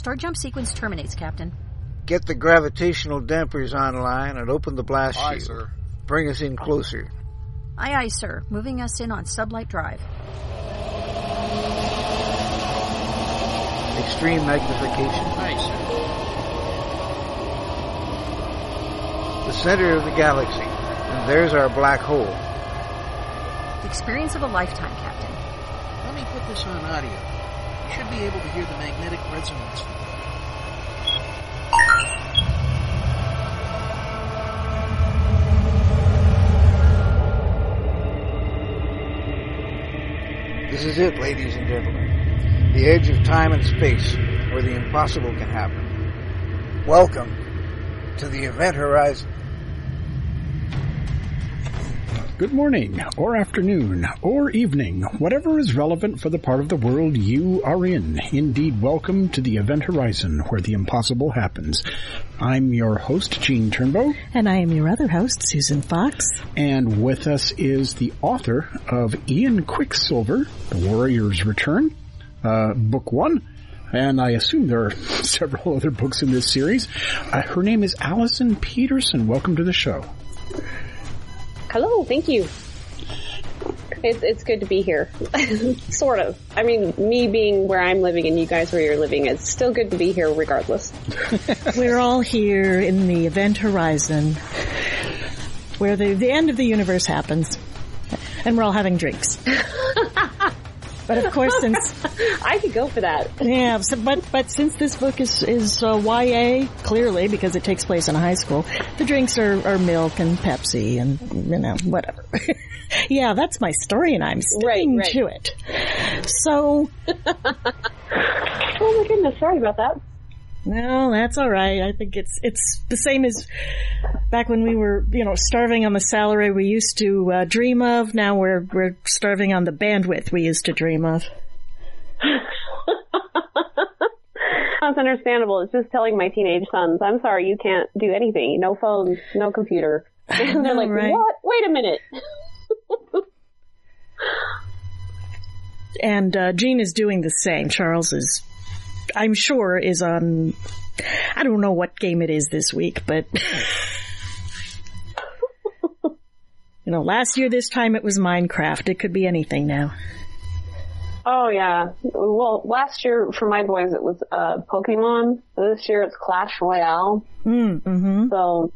Star jump sequence terminates, Captain. Get the gravitational dampers online and open the blast Aye, shield. sir. Bring us in closer. Aye, aye, sir. Moving us in on sublight drive. Extreme magnification. Aye, sir. The center of the galaxy. And there's our black hole. The experience of a lifetime, Captain. Let me put this on audio. You should be able to hear the magnetic resonance. This is it, ladies and gentlemen. The edge of time and space, where the impossible can happen. Welcome to the event horizon. Good morning, or afternoon, or evening, whatever is relevant for the part of the world you are in. Indeed, welcome to the event horizon where the impossible happens. I'm your host, Gene Turnbow, And I am your other host, Susan Fox. and with us is the author of Ian Quicksilver, The Warrior's Return, uh, book one. And I assume there are several other books in this series. Uh, her name is Alyson Peterson. Welcome to the show. Hello, thank you. It's it's good to be here. sort of. I mean, me being where I'm living and you guys where you're living, it's still good to be here regardless. We're all here in the event horizon where the, the end of the universe happens. And we're all having drinks. but of course, since, I could go for that. yeah, so, but, but since this book is, is uh, YA, clearly, because it takes place in a high school, the drinks are, are milk and Pepsi and, you know, whatever. yeah, that's my story and I'm sticking right. to it. So, Oh my goodness, sorry about that. No, that's all right. I think it's it's the same as back when we were, you know, starving on the salary we used to uh, dream of. Now we're we're starving on the bandwidth we used to dream of. That's understandable. It's just telling my teenage sons, I'm sorry, you can't do anything. No phones, no computer. And they're like, right? what? Wait a minute. And uh, Gene is doing the same. Charles is, I'm sure, is on. I don't know what game it is this week, but you know, last year this time it was Minecraft. It could be anything now. Oh yeah. Well, last year for my boys it was uh Pokemon. This year it's Clash Royale. Mm, hmm So,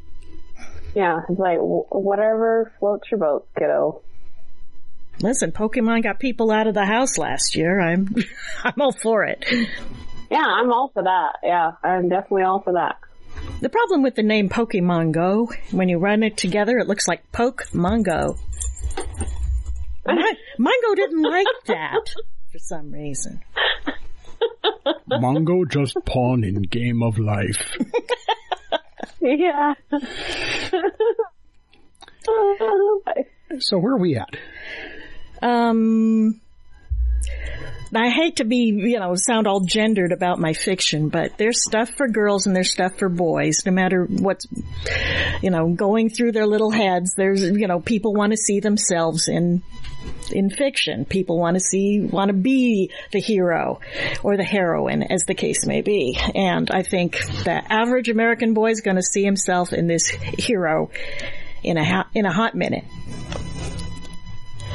yeah, it's like whatever floats your boat, kiddo. Listen, Pokemon got people out of the house last year. I'm, I'm all for it. Yeah, I'm all for that. Yeah, I'm definitely all for that. The problem with the name Pokemon Go, when you run it together, it looks like Poke Mongo. Mi- Mongo didn't like that for some reason. Mongo just pawn in game of life. Yeah. So where are we at? Um, I hate to be, you know, sound all gendered about my fiction, but there's stuff for girls and there's stuff for boys, no matter what's, you know, going through their little heads. There's, you know, people want to see themselves in, in fiction. People want to see, want to be the hero or the heroine, as the case may be. And I think the average American boy is going to see himself in this hero in a in a hot minute.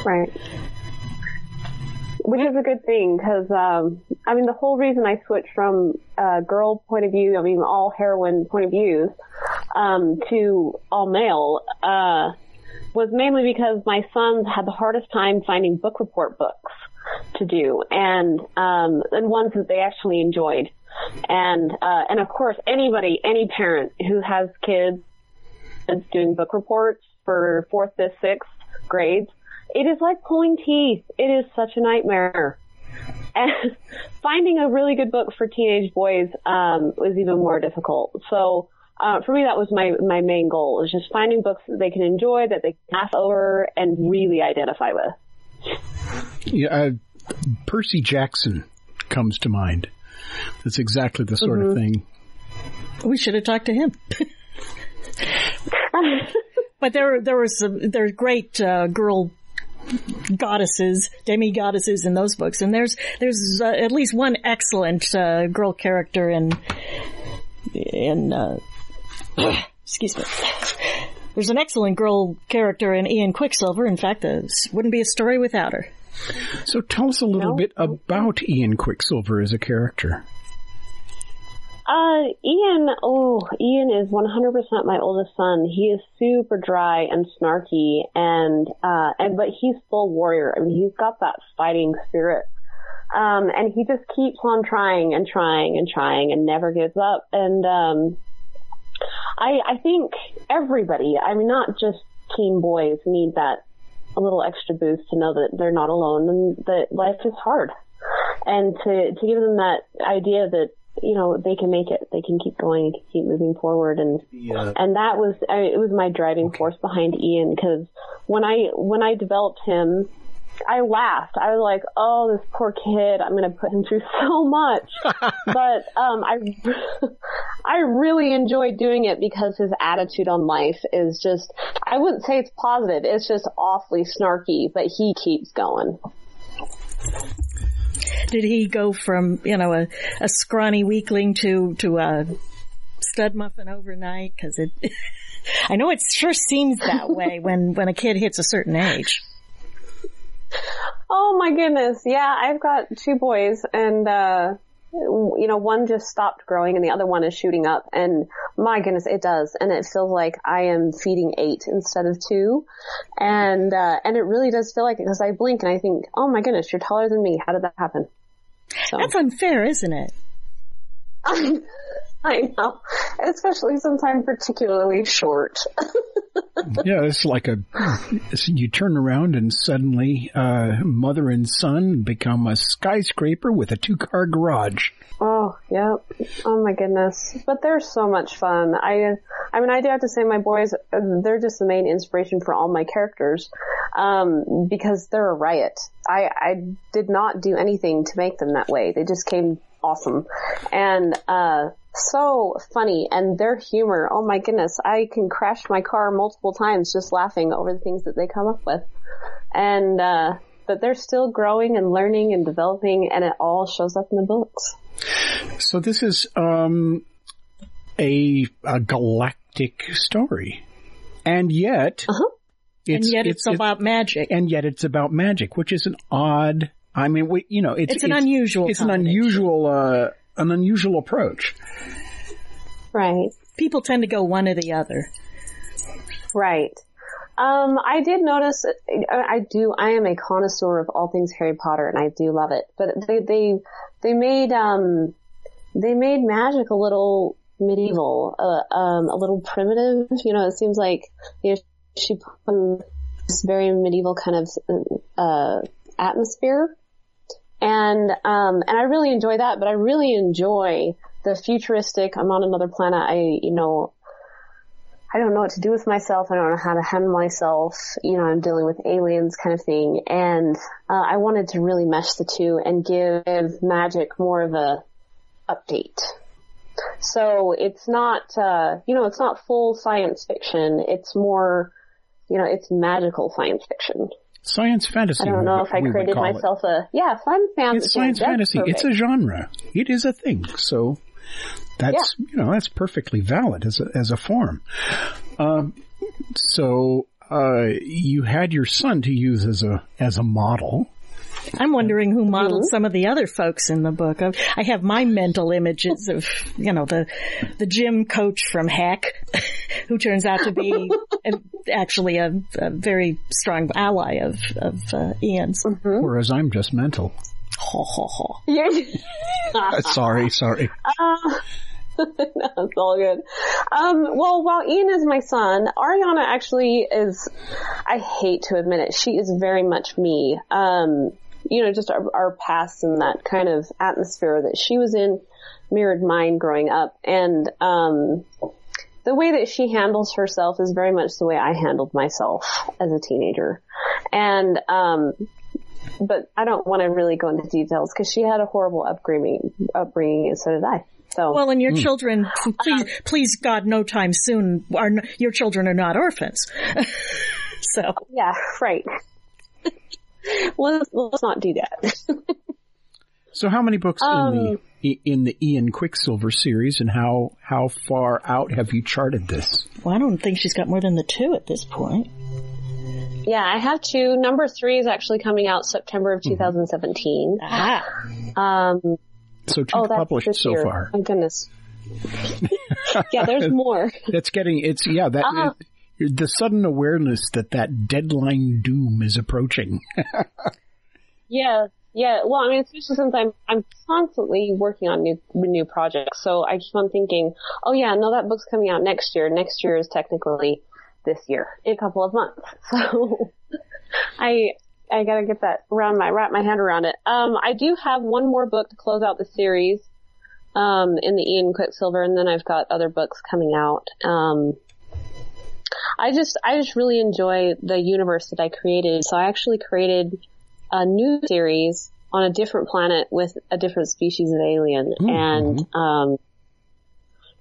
Right. Which is a good thing because, um, I mean, the whole reason I switched from uh, girl point of view, I mean, all heroine point of views, um, to all male, uh, was mainly because my sons had the hardest time finding book report books to do, and um, and ones that they actually enjoyed, and uh, and of course, anybody, any parent who has kids that's doing book reports for fourth, fifth, sixth grades it is like pulling teeth. It is such a nightmare. And finding a really good book for teenage boys um, was even more difficult. So uh, for me, that was my my main goal: is just finding books that they can enjoy, that they can pass over, and really identify with. Yeah, uh, Percy Jackson comes to mind. That's exactly the sort of thing. We should have talked to him. but there, there was some, there's great uh, girl goddesses, demi goddesses in those books, and there's there's uh, at least one excellent uh, girl character in in uh, excuse me. There's an excellent girl character in Ian Quicksilver. In fact, this wouldn't be a story without her. So tell us a little No. bit about Ian Quicksilver as a character. Uh, Ian, oh, Ian is 100% my oldest son. He is super dry and snarky and, uh, and, but he's full warrior. I mean, he's got that fighting spirit. Um, and he just keeps on trying and trying and trying and never gives up. And, um, I, I think everybody, I mean, not just teen boys need that a little extra boost to know that they're not alone and that life is hard. And to, to give them that idea that, you know, they can make it, they can keep going, and keep moving forward. And, and that was, I, it was my driving force behind Ian because when I, when I developed him, I laughed. I was like, "Oh, this poor kid! I'm going to put him through so much." but um, I, I really enjoy doing it because his attitude on life is just—I wouldn't say it's positive. It's just awfully snarky, but he keeps going. Did he go from you know a, a scrawny weakling to to a stud muffin overnight? Because it, I know it sure seems that way when when a kid hits a certain age. Oh my goodness. Yeah, I've got two boys and, uh, you know, one just stopped growing and the other one is shooting up and my goodness, it does. And it feels like I am feeding eight instead of two. And, uh, and it really does feel like it because I blink and I think, oh my goodness, you're taller than me. How did that happen? So, That's unfair, isn't it? I know. Especially I'm particularly short. yeah, it's like a, it's- you turn around and suddenly, uh, mother and son become a skyscraper with a two car garage. Oh, yep. Oh my goodness. But they're so much fun. I, I mean, I do have to say my boys, they're just the main inspiration for all my characters, um, because they're a riot. I, I did not do anything to make them that way. They just came awesome. And, uh, so funny and their humor, oh my goodness, I can crash my car multiple times just laughing over the things that they come up with. And, uh, but they're still growing and learning and developing and it all shows up in the books. So this is, um, a, a galactic story. And yet, Uh-huh. and yet it's, about magic. and yet it's about magic, which is an odd. I mean, we, you know, it's It's an unusual It's an unusual, uh, an unusual approach. Right. People tend to go one or the other. Right. Um, I did notice, I I do, I am a connoisseur of all things Harry Potter and I do love it, but they, they, they made, um, they made magic a little medieval, uh, um, a little primitive, you know, it seems like, you know, she put this very medieval kind of, uh, atmosphere. And, um, and I really enjoy that, but I really enjoy the futuristic, I'm on another planet, I, you know, I don't know what to do with myself. I don't know how to handle myself. You know, I'm dealing with aliens kind of thing. And, uh, I wanted to really mesh the two and give magic more of a update. So it's not, uh, you know, it's not full science fiction. It's more, you know, it's magical science fiction. Science fantasy. I don't know if I created call it. myself a, yeah, fun fan- It's science fantasy. It's a genre. It is a thing. So that's you know that's perfectly valid as a as a form. Um, so uh, you had your son to use as a as a model. I'm wondering who modeled some of the other folks in the book. I I have my mental images of, you know, the the gym coach from Heck, who turns out to be a, actually a, a very strong ally of of uh, Ian's. Whereas I'm just mental. Ho, ho, ho. Uh, sorry, sorry. no, it's all good. Um, well, while Ian is my son, Ariana actually is, I hate to admit it, she is very much me. Um, you know, just our, our past and that kind of atmosphere that she was in mirrored mine growing up. And, um, the way that she handles herself is very much the way I handled myself as a teenager. And, um, but I don't want to really go into details because she had a horrible upbringing, upbringing and so did I. So, Well, and your children, please, please God, no time soon, are your children are not orphans. so yeah, right. let's, let's not do that. So how many books Um, in the in the Ian Quicksilver series, and how how far out have you charted this? Well, I don't think she's got more than the two at this point. yeah, I have two. Number three is actually coming out September of 2017. Ah, Um, So two oh, that's published so year. far. My goodness. yeah, there's more. That's getting it's yeah that Uh-huh. it- the sudden awareness that that deadline doom is approaching. Yeah, yeah. Well, I mean, especially since I'm I'm constantly working on new new projects, so I keep on thinking, oh yeah, no, that book's coming out next year. Next year is technically this year in a couple of months. So I I gotta get that around my wrap my head around it. Um, I do have one more book to close out the series. Um, in the Ian Quicksilver, and then I've got other books coming out. Um, I just, I just really enjoy the universe that I created. So I actually created a new series on a different planet with a different species of alien. And, um,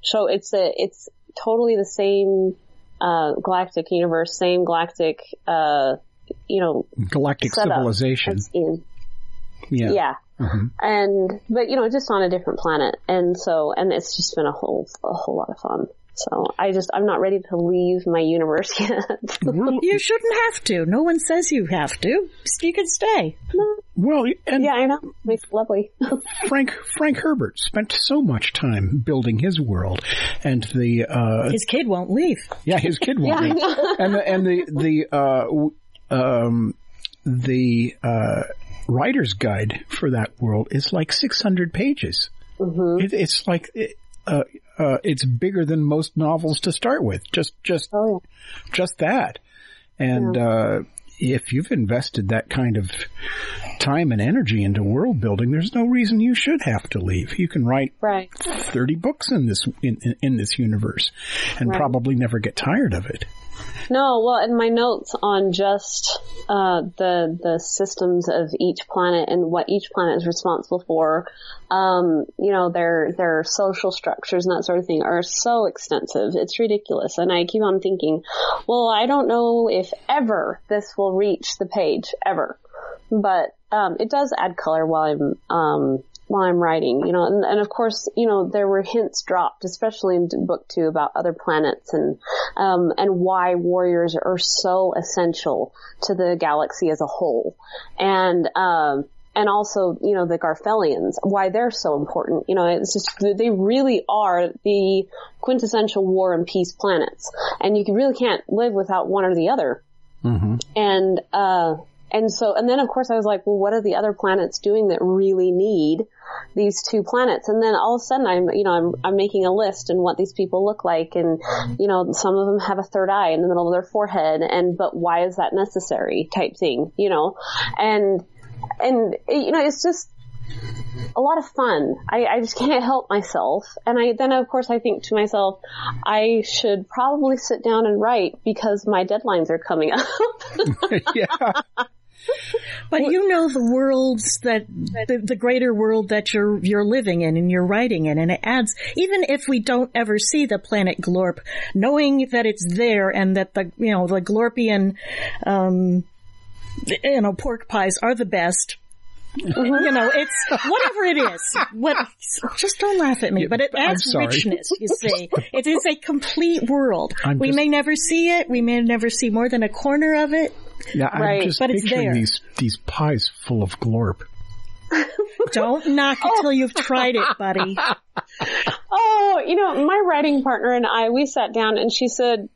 so it's a, it's totally the same, uh, galactic universe, same galactic, uh, you know, Galactic civilization. Yeah. yeah. Mhm. And, but you know, just on a different planet. And so, and it's just been a whole, a whole lot of fun. So I just, I'm not ready to leave my universe yet. Well, you shouldn't have to. No one says you have to. You can stay. well, and yeah, I know. It's lovely. Frank Frank Herbert spent so much time building his world, and the uh, His kid won't leave. yeah his kid won't Yeah, leave. and the and the the uh, um, the uh, writer's guide for that world is like six hundred pages. Mm-hmm. It, it's like it, uh, uh, it's bigger than most novels to start with. Just just Oh, just that. And uh, if you've invested that kind of time and energy into world building, there's no reason you should have to leave. You can write right. 30 books in this in, in, in this universe and Right. probably never get tired of it. No, well, in my notes on just uh, the the systems of each planet and what each planet is responsible for, um, you know, their their social structures and that sort of thing are so extensive. It's ridiculous, and I keep on thinking, well, I don't know if ever this will reach the page ever, but um, it does add color while I'm um, while I'm writing, you know, and, and of course, you know, there were hints dropped, especially in book two about other planets and, um, and why warriors are so essential to the galaxy as a whole. And, um, and also, you know, the Garfellians, why they're so important. You know, it's just, they really are the quintessential war and peace planets. And you really can't live without one or the other. Mm-hmm. And, uh, and so, and then of course I was like, well, what are the other planets doing that really need these two planets? And then all of a sudden I'm, you know, I'm, I'm making a list and what these people look like. And, you know, some of them have a third eye in the middle of their forehead. And, but why is that necessary type thing, you know? And, and, you know, it's just, a lot of fun. I, I just can't help myself. And I, then of course I think to myself, I should probably sit down and write because my deadlines are coming up. yeah. But you know the worlds that the, the greater world that you're you're living in and you're writing in, and it adds. Even if we don't ever see the planet Glorp, knowing that it's there and that the you know the Glorpian, um, you know pork pies are the best. you know, it's whatever it is. What? Just don't laugh at me. But it adds richness. You see, it is a complete world. I'm we just- may never see it. We may never see more than a corner of it. Yeah, I'm Right, just but it's picturing there. these these pies full of glorp. Don't knock it till you've tried it, buddy. Oh, you know, my writing partner and I, we sat down and she said,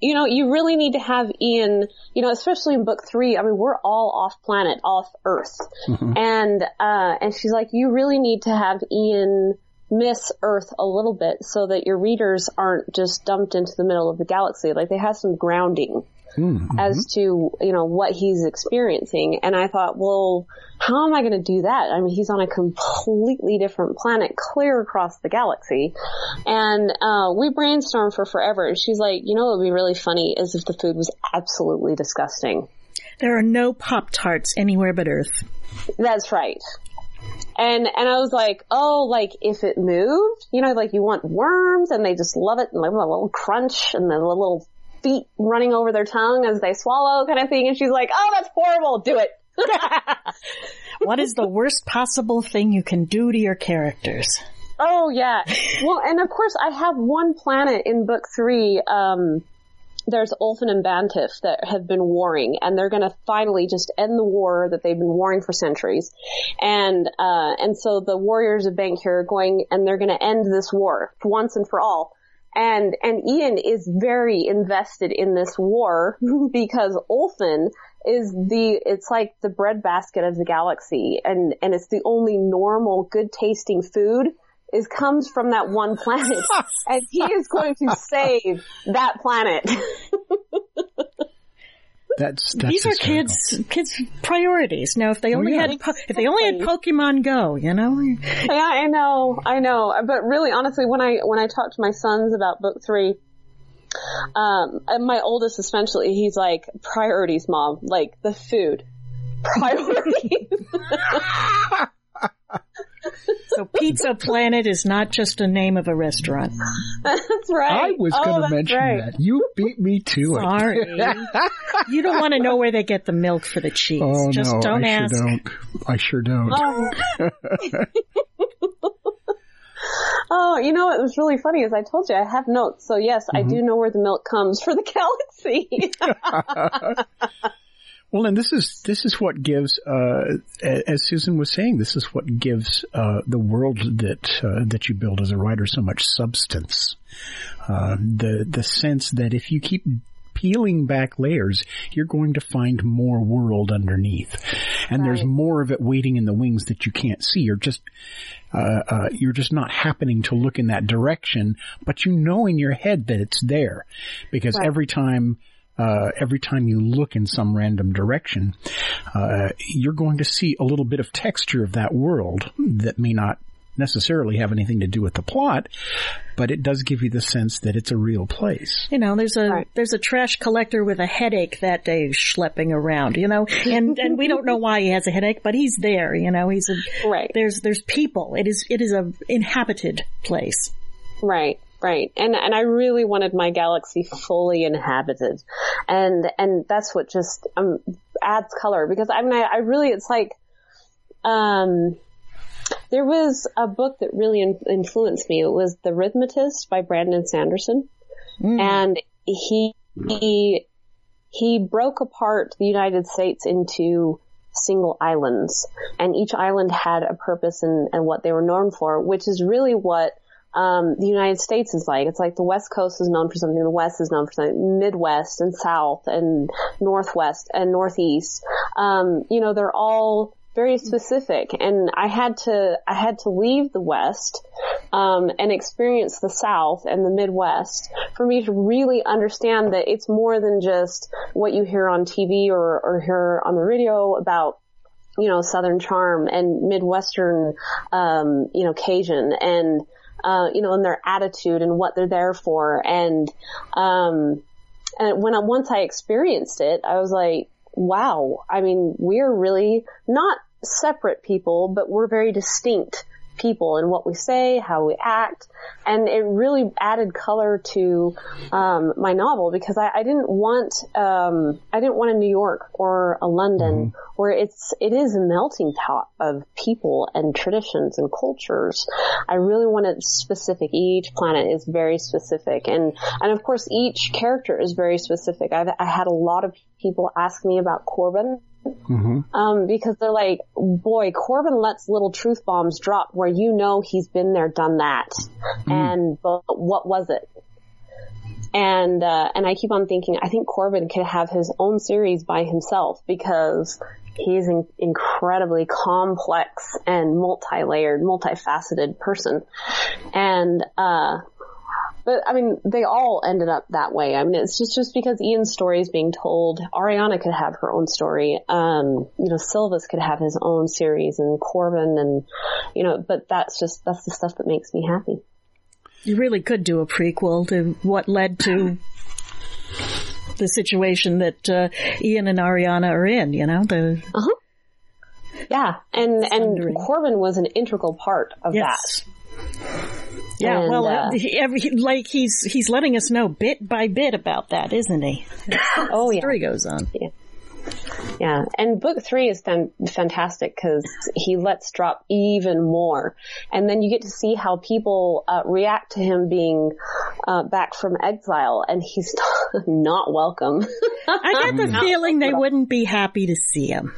you know, you really need to have Ian, you know, especially in book three. I mean, we're all off planet, off Earth. And, uh, and she's like, you really need to have Ian miss Earth a little bit so that your readers aren't just dumped into the middle of the galaxy. Like they have some grounding as to, you know, what he's experiencing. And I thought, well, how am I going to do that? I mean, he's on a completely different planet, clear across the galaxy. And, uh, we brainstormed for forever. And she's like, you know, what would be really funny is if the food was absolutely disgusting. There are no Pop Tarts anywhere but Earth. That's right. And, and I was like, oh, like if it moved, you know, like you want worms and they just love it and like a little crunch and the little feet running over their tongue as they swallow kind of thing. And she's like, oh, that's horrible. Do it. what is the worst possible thing you can do to your characters? Oh yeah. Well, and of course I have one planet in book three, um, there's Ulfin and Bantif that have been warring, and they're going to finally just end the war that they've been warring for centuries. And uh, and so the warriors of Bankir are going, and they're going to end this war once and for all. And and Ian is very invested in this war because Ulfin is the it's like the breadbasket of the galaxy, and and it's the only normal, good tasting food is comes from that one planet, and he is going to save that planet. That's, that's These are hysterical. kids kids priorities. Now, if they only yeah. had po- if they only had Pokemon Go, you know, yeah, I know, I know. But really, honestly, when I when I talk to my sons about book three, um, my oldest especially, he's like priorities, mom, like the food. Priorities. so Pizza Planet is not just a name of a restaurant. that's right. I was oh, going to mention right. that. You beat me to it. Sorry, you don't want to know where they get the milk for the cheese. Oh just no, don't I ask. sure don't. I sure don't. Oh. oh, you know what was really funny is I told you I have notes. So yes, I Mm-hmm. do know where the milk comes for the galaxy. Well, and this is this is what gives, uh, as Susan was saying, this is what gives uh, the world that uh, that you build as a writer so much substance. Uh, the the sense that if you keep peeling back layers, you're going to find more world underneath, and there's more of it waiting in the wings that you can't see. You're just uh, uh, you're just not happening to look in that direction, but you know in your head that it's there, because Right. every time uh, every time you look in some random direction, uh, you're going to see a little bit of texture of that world that may not necessarily have anything to do with the plot, but it does give you the sense that it's a real place. You know, there's a Right. there's a trash collector with a headache that day schlepping around. You know, and and we don't know why he has a headache, but he's there. You know, he's a right. there's there's people. It is it is a inhabited place. Right, right. And and I really wanted my galaxy fully inhabited. And and that's what just um adds color because I mean I, I really it's like um there was a book that really in- influenced me. It was The Rhythmatist by Brandon Sanderson. And he he he broke apart the United States into single islands and each island had a purpose and, and what they were known for, which is really what um, the United States is like. It's like the West Coast is known for something, the West is known for something, Midwest and South and Northwest and Northeast. Um, you know, they're all very specific and I had to, I had to leave the West, um, and experience the South and the Midwest for me to really understand that it's more than just what you hear on TV or, or hear on the radio about you know, Southern charm and Midwestern, um, you know, Cajun and, uh, you know, and their attitude and what they're there for. And, um, and when I, once I experienced it, I was like, wow, I mean, we're really not separate people, but we're very distinct people and what we say, how we act, and it really added color to um, my novel because I, I didn't want um, I didn't want a New York or a London where it's it is a melting pot of people and traditions and cultures. I really wanted specific. Each planet is very specific, and and of course each character is very specific. I've, I had a lot of people ask me about Corbin um, because they're like, boy, Corbin lets little truth bombs drop where you know he's been there, done that, and but what was it? And uh, and I keep on thinking, I think Corbin could have his own series by himself because he's an incredibly complex and multi-layered, multifaceted person, and uh, but I mean, they all ended up that way. I mean, it's just just because Ian's story is being told. Ariana could have her own story. Um, you know, Silvus could have his own series, and Corbin, and you know, but that's just that's the stuff that makes me happy. You really could do a prequel to what led to the situation that uh, Ian and Ariana are in. You know, the Uh-huh. Yeah, and and Corbin was an integral part of that. yes. Yeah, And, well, uh, he, every, like he's he's letting us know bit by bit about that, isn't he? Oh yeah, story goes on. Yeah, and book three is fan- fantastic because he lets drop even more, and then you get to see how people uh, react to him being uh, back from exile, and he's not welcome. I get the feeling they wouldn't be happy to see him.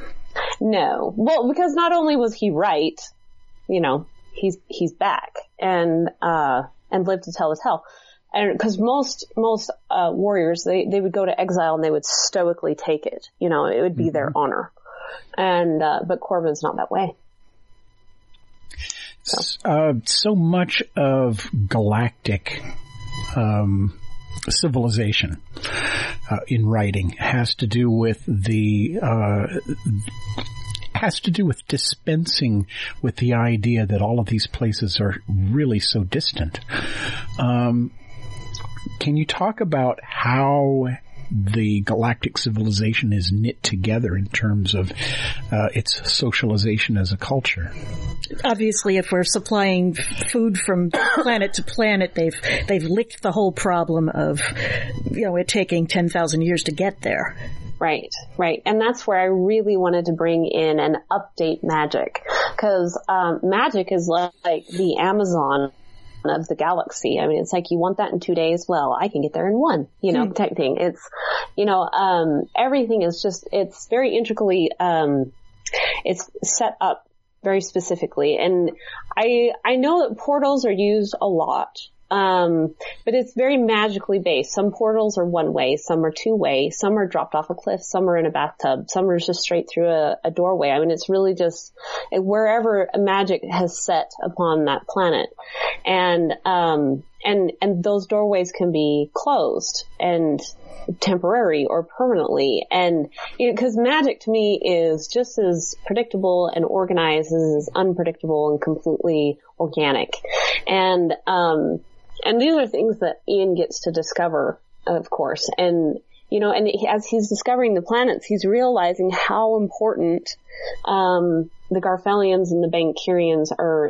no, well, because not only was he right, you know, he's he's back and uh, and lived to tell the tale. And because most most uh, warriors they they would go to exile and they would stoically take it, you know, it would be their honor. And uh, but Corbin's not that way. Uh, so much of galactic um, civilization uh, in writing has to do with the uh, has to do with dispensing with the idea that all of these places are really so distant. Um, can you talk about how the galactic civilization is knit together in terms of uh, its socialization as a culture? Obviously, if we're supplying food from planet to planet, they've they've licked the whole problem of you know it taking ten thousand years to get there. Right, right. And that's where I really wanted to bring in and update magic. Cause, um, magic is like the Amazon of the galaxy. I mean, it's like you want that in two days. Well, I can get there in one, you know, type thing. It's, you know, um, everything is just, it's very intricately, um, it's set up very specifically. And I, I know that portals are used a lot. Um, but it's very magically based. Some portals are one way, some are two way, some are dropped off a cliff, some are in a bathtub, some are just straight through a, a doorway. I mean, it's really just wherever magic has set upon that planet. And, um, and, and those doorways can be closed and temporary or permanently. And, you know, cause magic to me is just as predictable and organized as unpredictable and completely organic. And, um, and these are things that Ian gets to discover, of course. And, you know, and as he's discovering the planets, he's realizing how important, um, the Garfelians and the Bankirians are,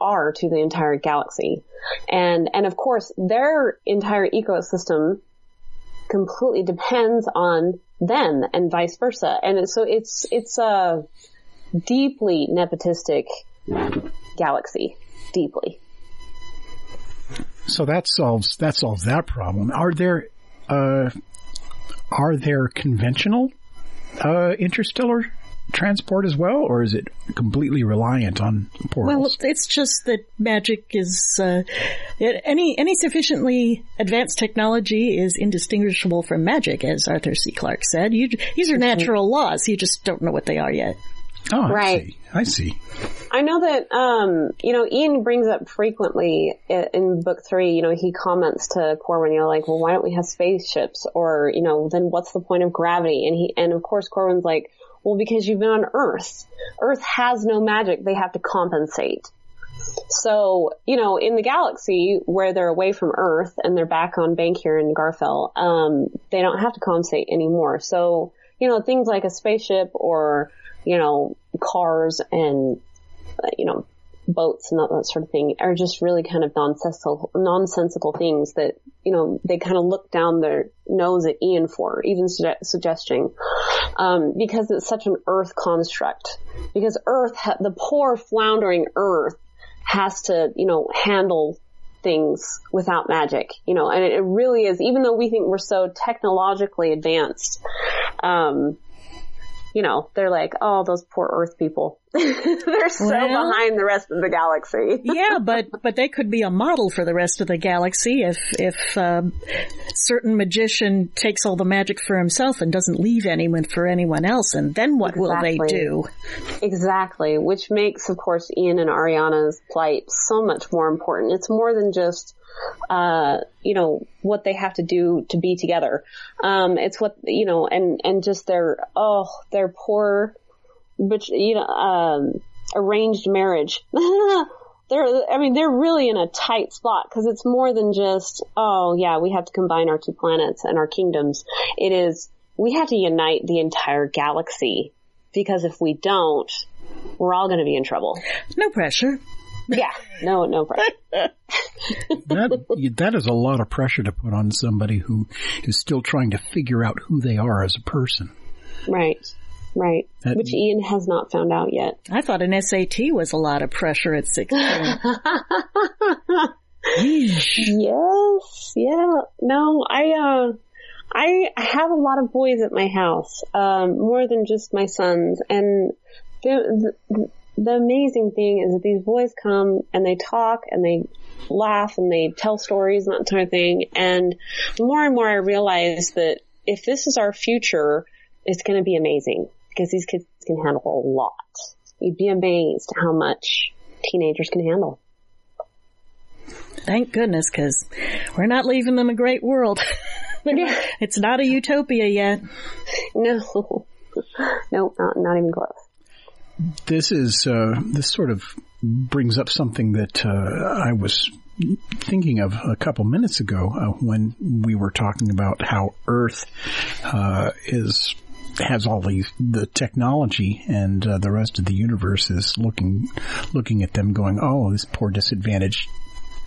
are to the entire galaxy. And, and of course, their entire ecosystem completely depends on them and vice versa. And so it's, it's a deeply nepotistic galaxy. Deeply. So that solves that solves that problem. Are there uh, are there conventional uh, interstellar transport as well, or is it completely reliant on portals? Well, it's just that magic is uh, any any sufficiently advanced technology is indistinguishable from magic, as Arthur C. Clarke said. You, these are natural laws. You just don't know what they are yet. Oh, I right. see. I see. I know that, um, you know, Ian brings up frequently i- in book three, you know, he comments to Corwin, you know, like, well, why don't we have spaceships? Or, you know, then what's the point of gravity? And he, and of course Corwin's like, well, because you've been on Earth. Earth has no magic. They have to compensate. So, you know, in the galaxy where they're away from Earth and they're back on Bankir and Garfell, um, they don't have to compensate anymore. So, you know, things like a spaceship or, you know, cars and, uh, you know, boats and that, that sort of thing are just really kind of nonsensical, nonsensical things that, you know, they kind of look down their nose at Ian for, even suggesting, um, because it's such an earth construct. Because earth, ha- the poor floundering earth has to, you know, handle things without magic, you know, and it, it really is, even though we think we're so technologically advanced, um, you know, they're like, oh, those poor Earth people. they're so Well- behind the rest of the galaxy. yeah, but but they could be a model for the rest of the galaxy if if um, certain magician takes all the magic for himself and doesn't leave anyone for anyone else, and then what will they do? Exactly, which makes, of course, Ian and Ariana's plight so much more important. It's more than just, uh, you know, what they have to do to be together. Um, it's what, you know, and, and just their, oh, their poor, but, you know, um, arranged marriage. they're, I mean, they're really in a tight spot because it's more than just, oh yeah, we have to combine our two planets and our kingdoms. It is, we have to unite the entire galaxy because if we don't, we're all going to be in trouble. No pressure. Yeah, no, no pressure. That that is a lot of pressure to put on somebody who is still trying to figure out who they are as a person. right, Right. That- Which Ian has not found out yet. I thought an SAT was a lot of pressure at 16. Yes, yeah. No, I, uh, I have a lot of boys at my house, um, more than just my sons. And the, the, the amazing thing is that these boys come and they talk and they laugh and they tell stories and that kind of thing. And the more and more I realize that if this is our future, it's going to be amazing because these kids can handle a lot. You'd be amazed how much teenagers can handle. Thank goodness, because we're not leaving them a great world. Yeah. it's not a utopia yet. No. Nope, not, not even close. This is uh, this sort of brings up something that uh, I was thinking of a couple minutes ago uh, when we were talking about how Earth uh, is has all these the technology and uh, the rest of the universe is looking looking at them going oh this poor disadvantaged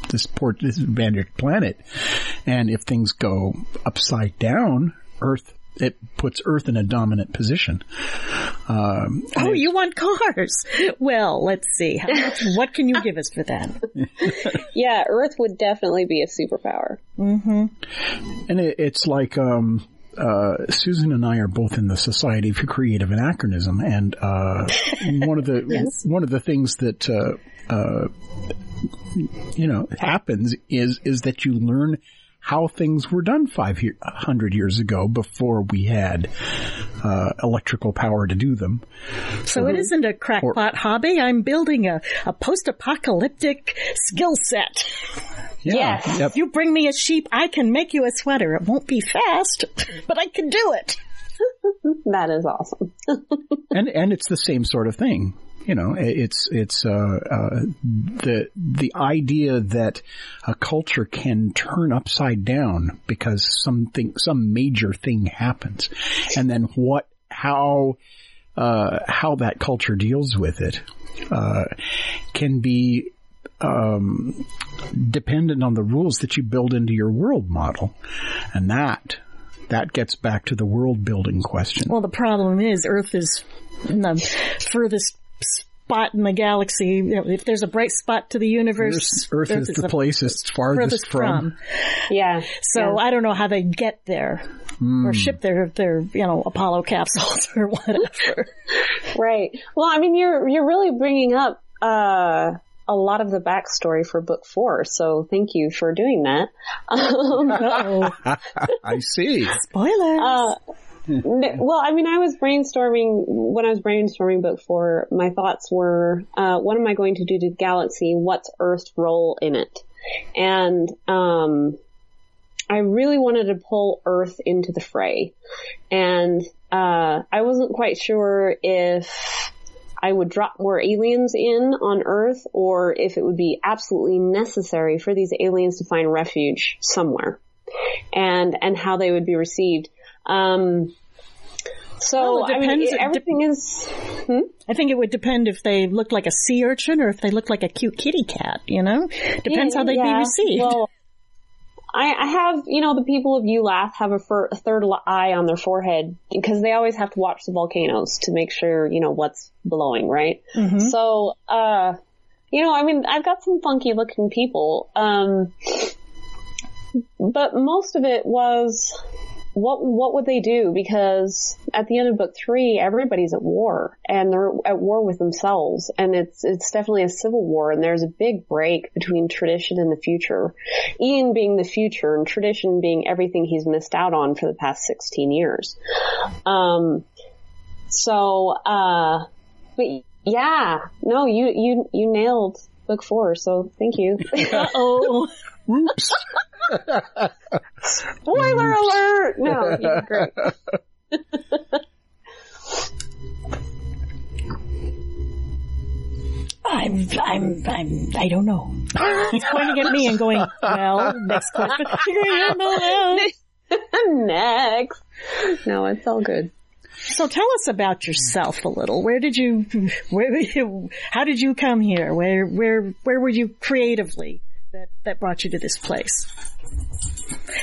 this poor disadvantaged planet and if things go upside down earth it puts earth in a dominant position um, Oh, you want cars? Well, let's see. How much, what can you give us for that? Yeah, Earth would definitely be a superpower. And it, it's like um, uh, Susan and I are both in the Society for Creative Anachronism, and uh, one of the one of the things that uh, uh, you know happens is is that you learn how things were done five hundred years ago before we had uh, electrical power to do them. So it isn't a crackpot hobby. I'm building a, a post-apocalyptic skill set. Yeah, Yes. yep. If you bring me a sheep, I can make you a sweater. It won't be fast, but I can do it. That is awesome. and and it's the same sort of thing. You know, it's it's uh, uh, the the idea that a culture can turn upside down because something some major thing happens, and then what how uh, how that culture deals with it uh, can be um, dependent on the rules that you build into your world model, and that that gets back to the world building question. Well, the problem is Earth is in the furthest spot in the galaxy. You know, if there's a bright spot to the universe, Earth, Earth is the place it's farthest furthest from. from. Yeah. So I don't know how they get there or ship their their you know Apollo capsules or whatever. Right. Well, I mean, you're you're really bringing up uh, a lot of the backstory for book four. So thank you for doing that. Um, Uh-oh. I see. Spoilers. uh, well, I mean, I was brainstorming when I was brainstorming book four. My thoughts were, uh, what am I going to do to the galaxy? What's Earth's role in it? And um, I really wanted to pull Earth into the fray, and uh, I wasn't quite sure if I would drop more aliens in on Earth or if it would be absolutely necessary for these aliens to find refuge somewhere and, and how they would be received. Um, so, Well, it I mean, depends- everything is, I think it would depend if they looked like a sea urchin or if they looked like a cute kitty cat. You know, depends how they'd be received. Well, I, I have, you know, the people of ULATH have a, fir- a third eye on their forehead because they always have to watch the volcanoes to make sure, you know, what's blowing, right? So, uh, you know, I mean, I've got some funky looking people, um, but most of it was what what would they do? Because at the end of book three, everybody's at war and they're at war with themselves, and it's it's definitely a civil war. And there's a big break between tradition and the future. Ian being the future, and tradition being everything he's missed out on for the past sixteen years. Um, so, uh, but yeah, no, you you you nailed book four. So thank you. Uh oh, Oops. Spoiler alert! No, you did great. I'm, I'm, I'm, I don't know. He's pointing at me and going, well, next question. I don't know. Next. No, it's all good. So tell us about yourself a little. Where did you, where, how did you come here? Where, where, where were you creatively that, that brought you to this place?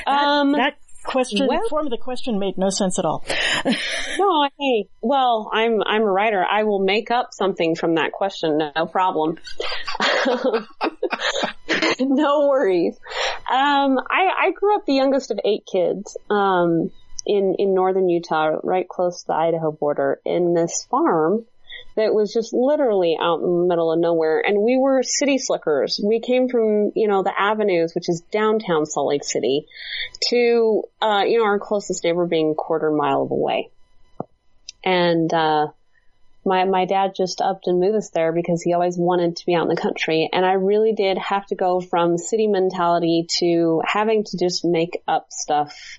Um, That question, Well- form of the question made no sense at all. No, hey, well, I'm I'm a writer. I will make up something from that question, no problem. no worries. Um, I I grew up the youngest of eight kids. Um, in in northern Utah, right close to the Idaho border, in this farm that was just literally out in the middle of nowhere. And we were city slickers. We came from, you know, the avenues, which is downtown Salt Lake City, to, uh, you know, our closest neighbor being a quarter mile away. And, uh, my, my dad just upped and moved us there because he always wanted to be out in the country. And I really did have to go from city mentality to having to just make up stuff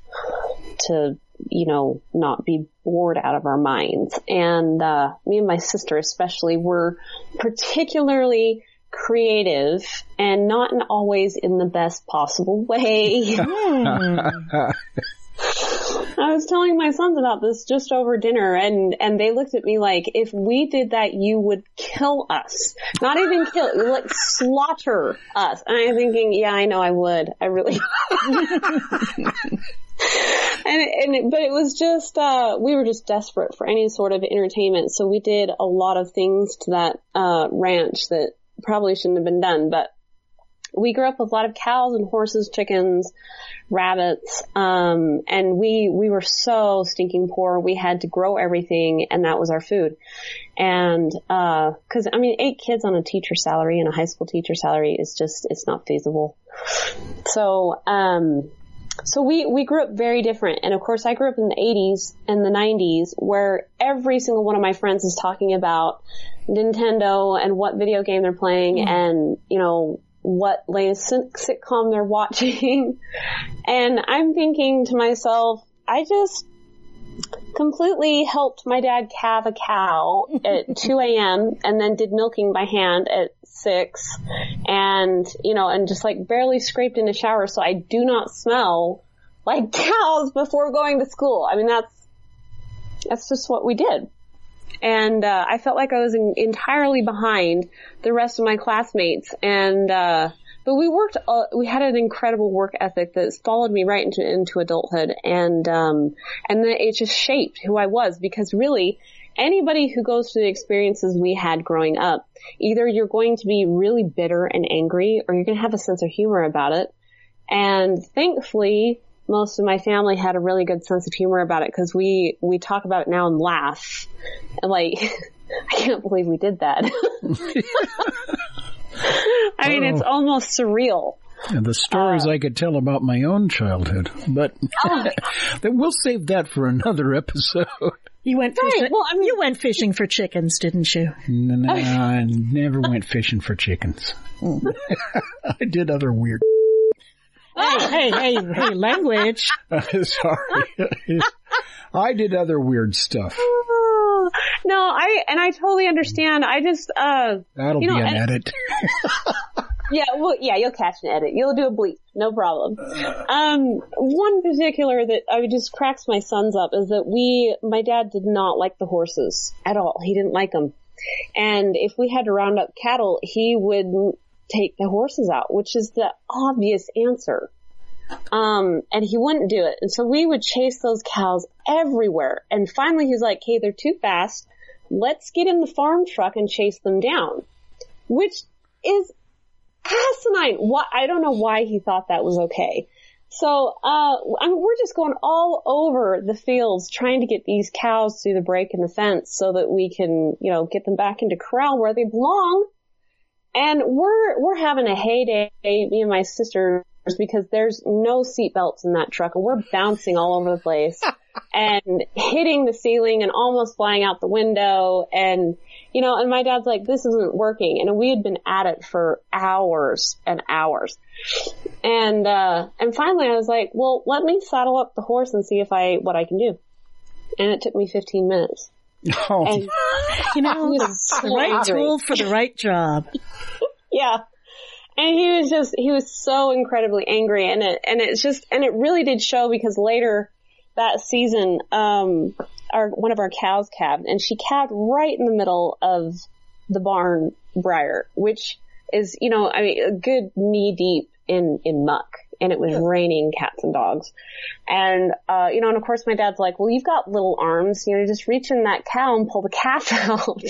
to, you know, not be bored out of our minds. And, uh, me and my sister especially were particularly creative and not in always in the best possible way. I was telling my sons about this just over dinner and, and they looked at me like, if we did that, you would kill us. Not even kill, like slaughter us. And I'm thinking, yeah, I know I would. I really and, and but it was just uh, we were just desperate for any sort of entertainment, so we did a lot of things to that uh, ranch that probably shouldn't have been done. But we grew up with a lot of cows and horses, chickens, rabbits, um, and we we were so stinking poor. We had to grow everything, and that was our food. And because I mean, eight kids on a teacher salary and a high school teacher salary is just it's not feasible. So. Um, so we, we grew up very different. And of course I grew up in the 80s and the 90s where every single one of my friends is talking about Nintendo and what video game they're playing mm. and, you know, what latest sitcom they're watching. and I'm thinking to myself, I just completely helped my dad calve a cow at 2 a.m. and then did milking by hand at 6 and, you know, and just like barely scraped in the shower so I do not smell like cows before going to school. I mean, that's, that's just what we did. And, uh, I felt like I was in, entirely behind the rest of my classmates and, uh, but we worked, uh, we had an incredible work ethic that followed me right into, into adulthood and, um, and it just shaped who I was because really, anybody who goes through the experiences we had growing up, either you're going to be really bitter and angry or you're going to have a sense of humor about it. And thankfully, most of my family had a really good sense of humor about it because we, we talk about it now and laugh. And like, I can't believe we did that. I mean, it's oh. almost surreal. And the stories uh, I could tell about my own childhood, but oh. then we'll save that for another episode. You went Right, fishing. well, I mean- you went fishing for chickens, didn't you? No, no, I never went fishing for chickens. I did other weird. hey, hey, hey, hey, language. Sorry, I did other weird stuff. No, I, and I totally understand. I just, uh, That'll You know, be an and- edit. Yeah, well, yeah, you'll catch an edit. You'll do a bleep, no problem. Um, one particular that I just cracks my sons up is that we, my dad did not like the horses at all. He didn't like them. And if we had to round up cattle, he wouldn't take the horses out, which is the obvious answer. Um, and he wouldn't do it. And so we would chase those cows everywhere. And finally he's like, hey, they're too fast. Let's get in the farm truck and chase them down. Which is asinine. I don't know why he thought that was okay. So, uh, I mean, we're just going all over the fields trying to get these cows through the break in the fence so that we can, you know, get them back into corral where they belong. And we're, we're having a heyday, me and my sisters, because there's no seat belts in that truck and we're bouncing all over the place and hitting the ceiling and almost flying out the window and, you know, and my dad's like, this isn't working. And we had been at it for hours and hours. And, uh, and finally I was like, well, let me saddle up the horse and see if I, what I can do. And it took me 15 minutes. Oh, And You know, He was the right tool for the right job. yeah. And he was just, he was so incredibly angry and it, and it's just, and it really did show because later that season, um, our, one of our cows calved and she calved right in the middle of the barn briar, which is, you know, I mean, a good knee deep in, in muck. and it was raining cats and dogs. And, uh, you know, and of course my dad's like, well, you've got little arms, you know, just reach in that cow and pull the calf out.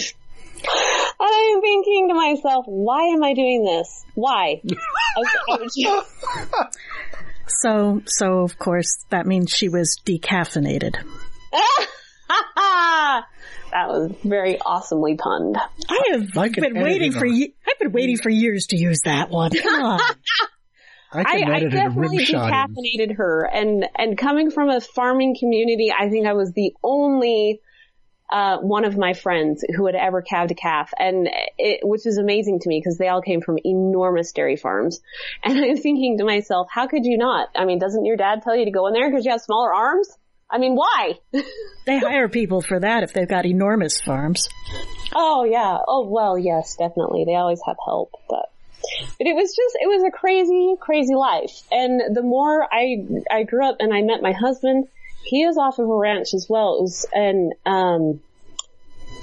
And I'm thinking to myself, why am I doing this? Why? so, so of course that means she was decaffeinated. that was very awesomely punned. I have I been waiting for on. ye- I've been waiting for years to use that one. Come on. I I, I definitely rim shot. in. decaffeinated her, and and coming from a farming community, I think I was the only uh, one of my friends who had ever calved a calf, and it, which was amazing to me because they all came from enormous dairy farms. And I'm thinking to myself, how could you not? I mean, doesn't your dad tell you to go in there because you have smaller arms? I mean, why? They hire people for that if they've got enormous farms. Oh yeah. Oh well, yes, definitely. They always have help, but but it was just it was a crazy, crazy life. And the more I I grew up and I met my husband, he is off of a ranch as well. It was and um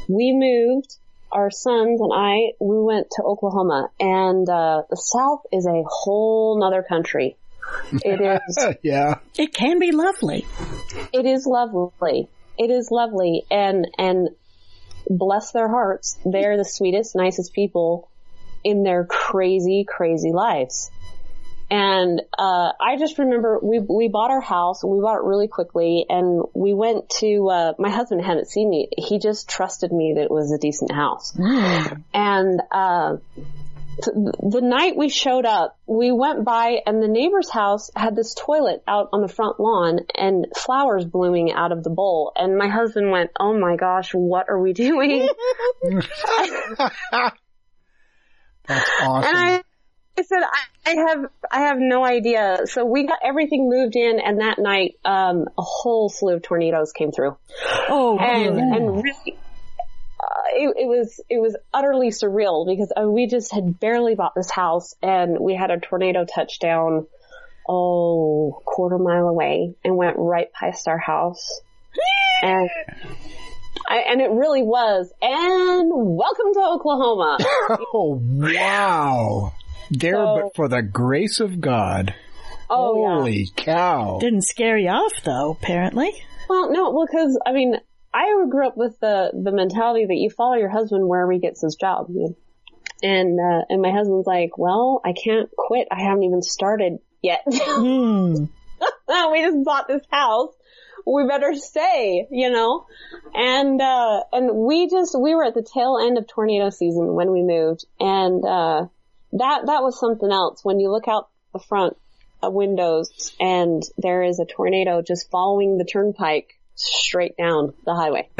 we moved our sons and I we went to Oklahoma and uh the South is a whole nother country. It is yeah. It can be lovely. it is lovely. It is lovely and, and bless their hearts. They're the sweetest, nicest people in their crazy, crazy lives. And, uh, I just remember we, we bought our house and we bought it really quickly and we went to, uh, my husband hadn't seen me. He just trusted me that it was a decent house. And, uh, th- the night we showed up, we went by and the neighbor's house had this toilet out on the front lawn and flowers blooming out of the bowl. And my husband went, Oh my gosh, what are we doing? That's awesome. I, said, I, I have, I have no idea. So we got everything moved in and that night, um, a whole slew of tornadoes came through. Oh, and and really, uh, it, it was it was utterly surreal because uh, we just had barely bought this house and we had a tornado touchdown, oh, quarter mile away and went right past our house, and. I, and it really was. And welcome to Oklahoma. oh wow. There So- but for the grace of God. Oh yeah. Holy cow. Didn't scare you off though, apparently. Well, no, well, because I mean, I grew up with the the mentality that you follow your husband wherever he gets his job, and uh, and my husband's like, well, I can't quit. I haven't even started yet. Hmm. we just bought this house. We better stay, you know, and uh, and we just we were at the tail end of tornado season when we moved, and uh, that that was something else. When you look out the front windows and there is a tornado just following the turnpike straight down the highway,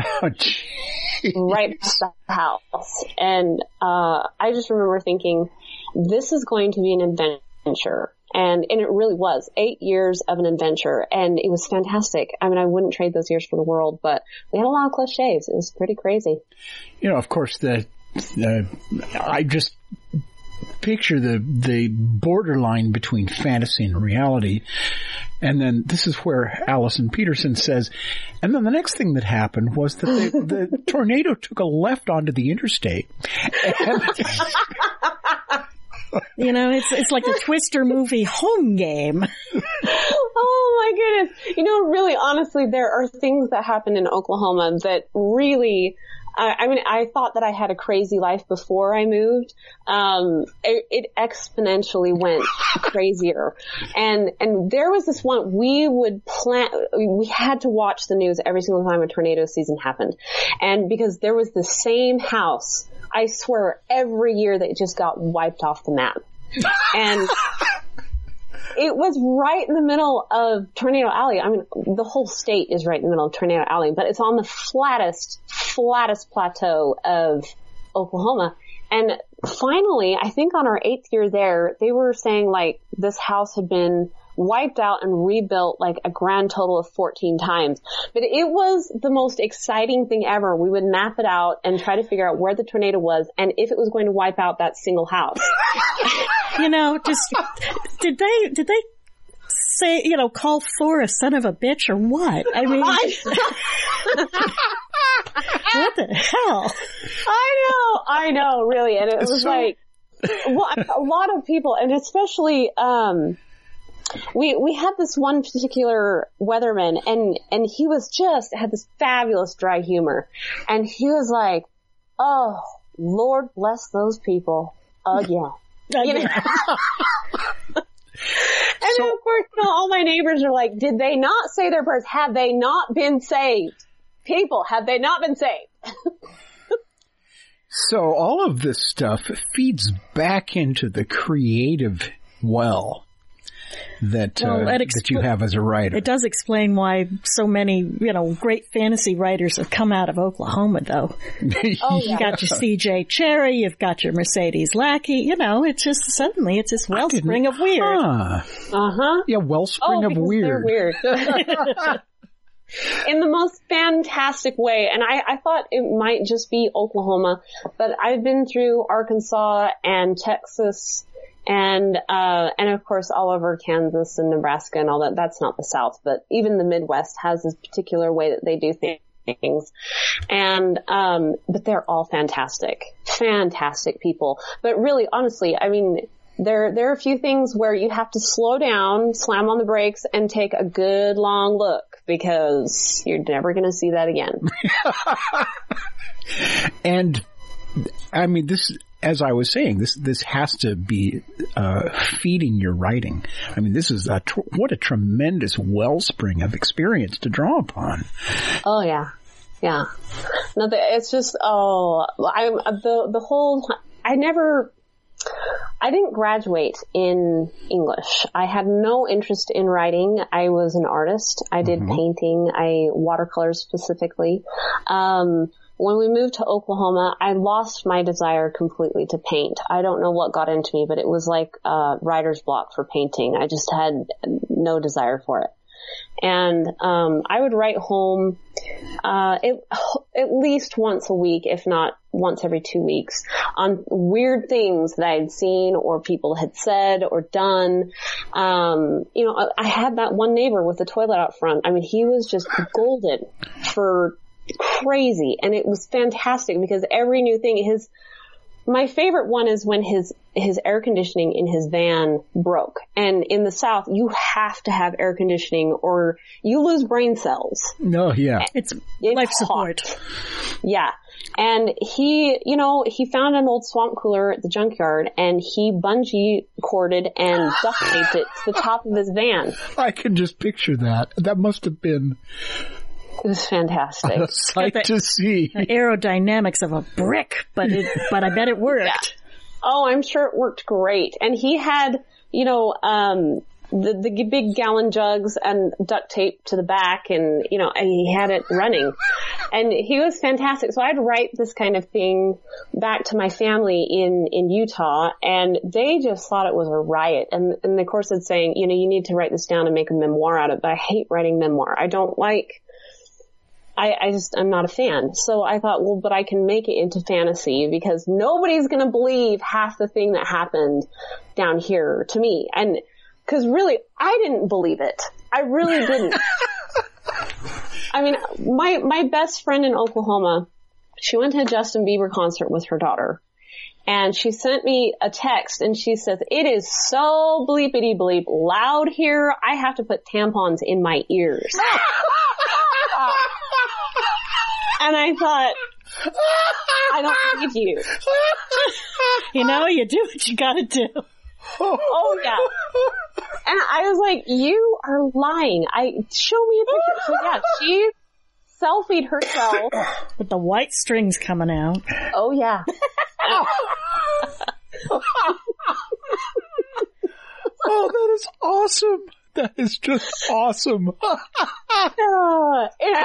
Oh, right past the house. And, uh, I just remember thinking, this is going to be an adventure. And, and it really was eight years of an adventure and it was fantastic. I mean, I wouldn't trade those years for the world, but we had a lot of cliches. It was pretty crazy. you know, of course, the, the I just picture the the borderline between fantasy and reality. And then this is where Alyson Peterson says, and then the next thing that happened was that the, the tornado took a left onto the interstate. And, You know, it's it's like the Twister movie home game. Oh my goodness. You know, really honestly, there are things that happen in Oklahoma that really, I, I mean, I thought that I had a crazy life before I moved. Um, it, it exponentially went crazier. And, and there was this one, we would plan, we had to watch the news every single time a tornado season happened. And because there was the same house, I swear every year that it just got wiped off the map. And it was right in the middle of Tornado Alley. I mean, the whole state is right in the middle of Tornado Alley, but it's on the flattest, flattest plateau of Oklahoma. And finally, I think on our eighth year there, they were saying like this house had been wiped out and rebuilt like a grand total of 14 times. But it was the most exciting thing ever. We would map it out and try to figure out where the tornado was and if it was going to wipe out that single house. You know, just did they did they say you know call Thor a son of a bitch or what? I mean, what the hell? I know, I know, really. And it was So- like, well, a lot of people, and especially, um, we we had this one particular weatherman, and and he was just had this fabulous dry humor, and he was like, "Oh, Lord bless those people again." You know? and then of course, you know, all my neighbors are like, "Did they not say their prayers? Have they not been saved? People, have they not been saved?" So all of this stuff feeds back into the creative well that Well, uh, it that you have as a writer. It does explain why so many, you know, great fantasy writers have come out of Oklahoma, though. Oh, You've got your C.J. Cherryh, you've got your Mercedes Lackey, you know, it's just suddenly it's this wellspring of weird. Huh. Uh huh. Yeah, wellspring Oh, of weird. Weird. In the most fantastic way. And I, I thought it might just be Oklahoma, but I've been through Arkansas and Texas and, uh, and of course all over Kansas and Nebraska and all that. That's not the South, but even the Midwest has this particular way that they do things. And, um, but they're all fantastic. Fantastic people. But really, honestly, I mean, there, there are a few things where you have to slow down, slam on the brakes, and take a good long look because you're never going to see that again. And I mean, this, as I was saying, this this has to be uh, feeding your writing. I mean, this is a tr- what a tremendous wellspring of experience to draw upon. Oh yeah, yeah. No, the, it's just oh, I'm the the whole. I never. I didn't graduate in English. I had no interest in writing. I was an artist. I did painting. I watercolors specifically. Um, when we moved to Oklahoma, I lost my desire completely to paint. I don't know what got into me, but it was like uh, writer's block for painting. I just had no desire for it and um, I would write home uh, it, at least once a week, if not once every two weeks, on weird things that I had seen or people had said or done. Um, you know, I, I had that one neighbor with the toilet out front. I mean, he was just golden for crazy, and it was fantastic because every new thing his my favorite one is when his his air conditioning in his van broke. And in the South, you have to have air conditioning or you lose brain cells. No, yeah. It's It's life hot. support. Yeah. And he, you know, he found an old swamp cooler at the junkyard and he bungee corded and duct taped it to the top of his van. I can just picture that. That must have been It was fantastic. a sight to see. The Aerodynamics of a brick, but it, but I bet it worked. Oh, I'm sure it worked great. And he had, you know, um, the, the big gallon jugs and duct tape to the back and, you know, and he had it running. And he was fantastic. So I'd write this kind of thing back to my family in, in Utah and they just thought it was a riot. And, and of course it's saying, you know, you need to write this down and make a memoir out of it. But I hate writing memoir. I don't like, I, I just, I'm not a fan. So I thought, well, but I can make it into fantasy because nobody's gonna believe half the thing that happened down here to me. And, cause really, I didn't believe it. I really didn't. I mean, my, my best friend in Oklahoma, she went to a Justin Bieber concert with her daughter. And she sent me a text and she says, it is so bleepity bleep loud here. I have to put tampons in my ears. and I thought, I don't believe you. You know, you do what you gotta do. Oh yeah. And I was like, you are lying. I, show me a picture. So yeah, she selfied herself. With the white strings coming out. Oh yeah. Oh, that is awesome. That is just awesome.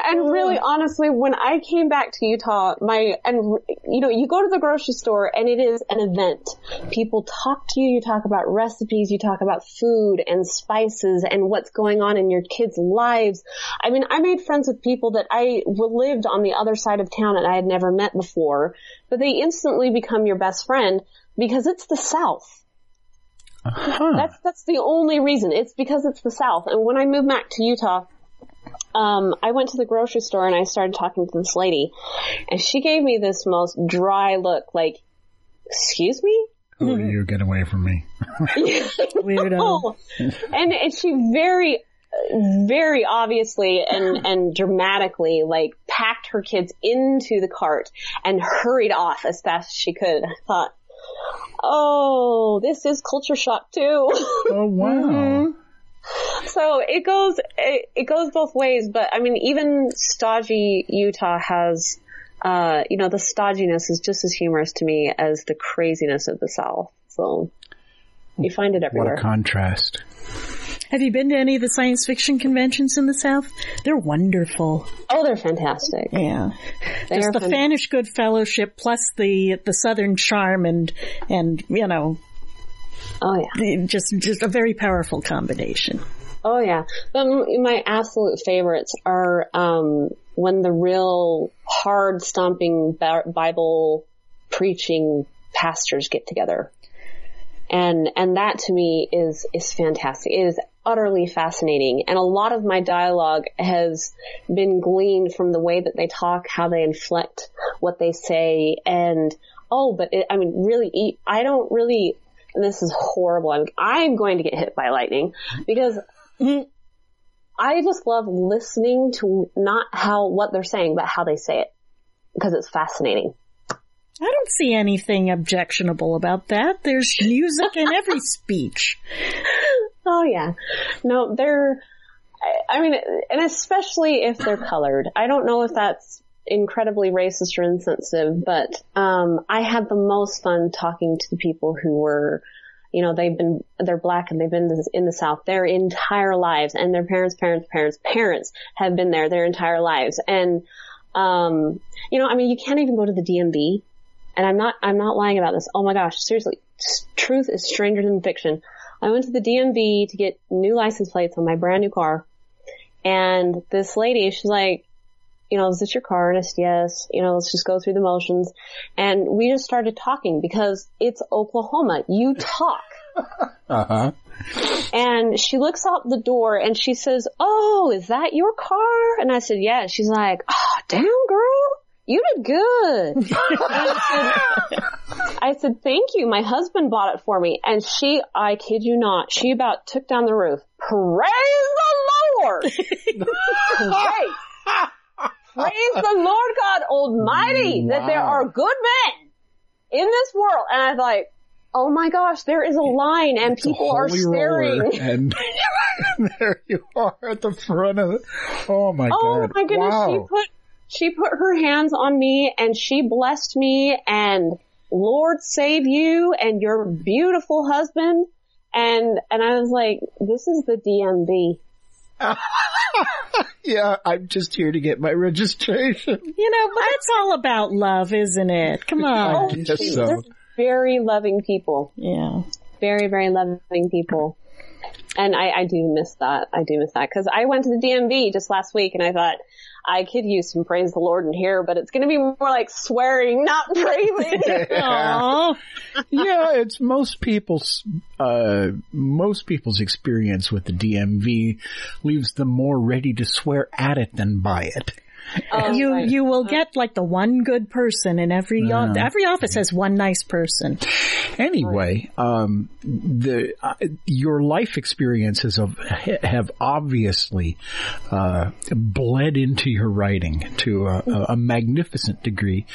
And really, honestly, when I came back to Utah, my and you know, you go to the grocery store and it is an event. People talk to you. You talk about recipes. You talk about food and spices and what's going on in your kids' lives. I mean, I made friends with people that I lived on the other side of town and I had never met before, but they instantly become your best friend because it's the South. Huh. That's that's the only reason. It's because it's the South. And when I moved back to Utah, um, I went to the grocery store and I started talking to this lady, and she gave me this most dry look, like, "Excuse me." Who are you? Get away from me. Weirdo. And and she very, very obviously and and dramatically like packed her kids into the cart and hurried off as fast as she could. I thought, oh, this is culture shock too. Oh wow. so it goes it, it goes both ways. But I mean, even stodgy Utah has. Uh, you know, the stodginess is just as humorous to me as the craziness of the South. So, you find it everywhere What a contrast. Have you been to any of the science fiction conventions in the South? They're wonderful. oh, they're fantastic. Yeah. They Just the fan- Fanish Good Fellowship plus the the Southern charm and and you know Oh yeah. just just a very powerful combination. Oh yeah. But my absolute favorites are um, when the real hard stomping Bible preaching pastors get together. And and that to me is is fantastic. It is utterly fascinating. And a lot of my dialogue has been gleaned from the way that they talk, how they inflect what they say, and oh, but it, I mean, really, I don't really. And this is horrible. I'm I'm going to get hit by lightning because I just love listening to not how what they're saying, but how they say it because it's fascinating. I don't see anything objectionable about that. There's music in every speech. Oh yeah, no, they're. I- mean, and especially if they're colored. I don't know if that's incredibly racist or insensitive, but um, I had the most fun talking to the people who were, you know, they've been they're black and they've been in the South their entire lives, and their parents, parents, parents, parents have been there their entire lives, and um, you know, I mean, you can't even go to the DMV, and I'm not I'm not lying about this. Oh my gosh, seriously, truth is stranger than fiction. I went to the DMV to get new license plates on my brand new car. And this lady, she's like, you know, is this your car? And I said, yes. You know, let's just go through the motions. And we just started talking because it's Oklahoma. You talk. Uh huh. And she looks out the door and she says, oh, is that your car? And I said, yeah. She's like, oh, damn girl. You did good. I said, I said, thank you. My husband bought it for me. And she, I kid you not, she about took down the roof. Praise the Lord! Praise. Praise the Lord God Almighty that there are good men in this world. And I was like, oh my gosh, there is a line and It's people are staring. and there you are at the front of it. Oh my Oh god! my goodness, Wow. she put she put her hands on me and she blessed me and Lord save you and your beautiful husband and and I was like, this is the DMV. yeah, I'm just here to get my registration. You know, but it's all about love, isn't it? Come on. I on. guess oh, so. Very loving people. Yeah. Very, very loving people. And I, I do miss that. I do miss that because I went to the DMV just last week and I thought I could use some praise the Lord in here, but it's going to be more like swearing, not praising. Aw. yeah, it's most people's uh, most people's experience with the DMV leaves them more ready to swear at it than by it. Oh, you right. you will get like the one good person in every o- every office has one nice person. Anyway, um, the uh, your life experiences have have obviously uh, bled into your writing to a, a magnificent degree.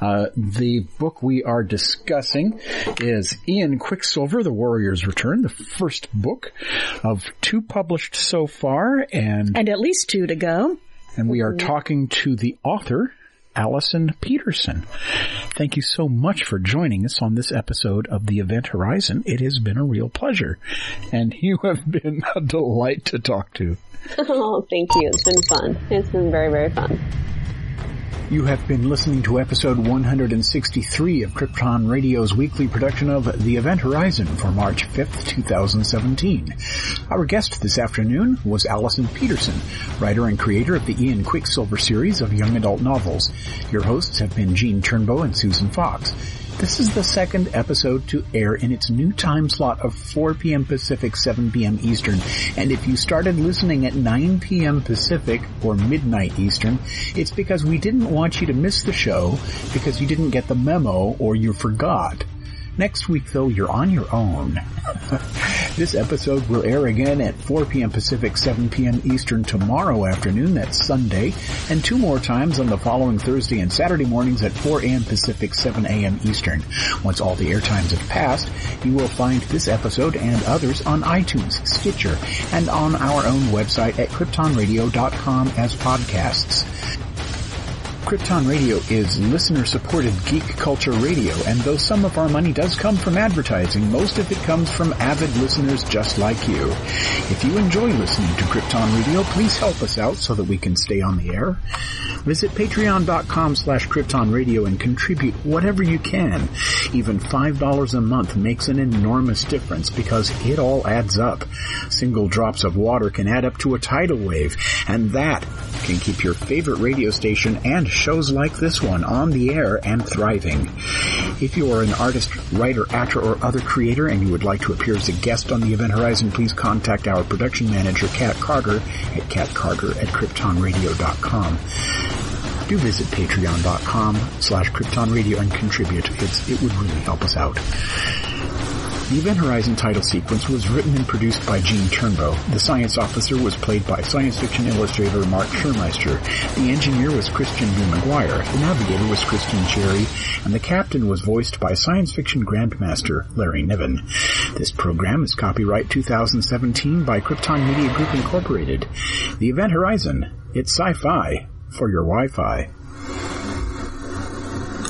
Uh, the book we are discussing is Ian Quicksilver: The Warrior's Return, the first book of two published so far, and And at least two to go. And we are mm-hmm. talking to the author, Alyson Peterson. Thank you so much for joining us on this episode of the Event Horizon. It has been a real pleasure, and you have been a delight to talk to. Oh, thank you. It's been fun. It's been very, very fun. You have been listening to episode 163 of Krypton Radio's weekly production of The Event Horizon for March 5th, 2017. Our guest this afternoon was Alyson Peterson, writer and creator of the Ian Quicksilver series of young adult novels. Your hosts have been Gene Turnbow and Susan Fox. This is the second episode to air in its new time slot of 4 p.m. Pacific, 7 p.m. Eastern. And if you started listening at 9 p.m. Pacific or midnight Eastern, it's because we didn't want you to miss the show because you didn't get the memo or you forgot. Next week, though, you're on your own. this episode will air again at 4 p.m. Pacific, 7 p.m. Eastern tomorrow afternoon. That's Sunday. And two more times on the following Thursday and Saturday mornings at 4 a.m. Pacific, 7 a.m. Eastern. Once all the air times have passed, you will find this episode and others on iTunes, Stitcher, and on our own website at kryptonradio.com as podcasts. Krypton Radio is listener-supported geek culture radio, and though some of our money does come from advertising, most of it comes from avid listeners just like you. If you enjoy listening to Krypton Radio, please help us out so that we can stay on the air. Visit patreon.com slash Krypton Radio and contribute whatever you can. Even $5 a month makes an enormous difference because it all adds up. Single drops of water can add up to a tidal wave, and that can keep your favorite radio station and shows like this one on the air and thriving. If you are an artist, writer, actor, or other creator and you would like to appear as a guest on the Event Horizon, please contact our production manager, Kat Carter, at catcarter at kryptonradio.com. Do visit patreon.com slash kryptonradio and contribute. It's, it would really help us out. The Event Horizon title sequence was written and produced by Gene Turnbow. The science officer was played by science fiction illustrator Mark Schurmeister. The engineer was Christian B. McGuire. The navigator was Christian Cherry. And the captain was voiced by science fiction grandmaster Larry Niven. This program is copyright 2017 by Krypton Media Group Incorporated. The Event Horizon. It's sci-fi for your Wi-Fi.